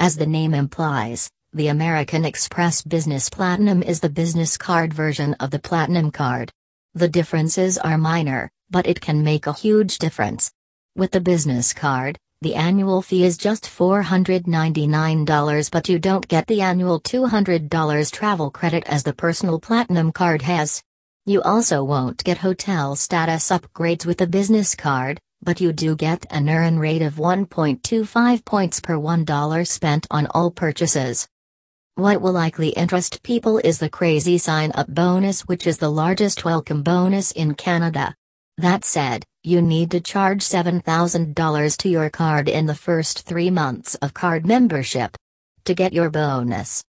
As the name implies, the American Express Business Platinum is the business card version of the Platinum card. The differences are minor, but it can make a huge difference. With the business card, the annual fee is just $499 but you don't get the annual $200 travel credit as the personal platinum card has. You also won't get hotel status upgrades with the business card, but you do get an earn rate of 1.25 points per $1 spent on all purchases. What will likely interest people is the crazy sign up bonus, which is the largest welcome bonus in Canada. That said, you need to charge $7,000 to your card in the first three months of card membership. To get your bonus,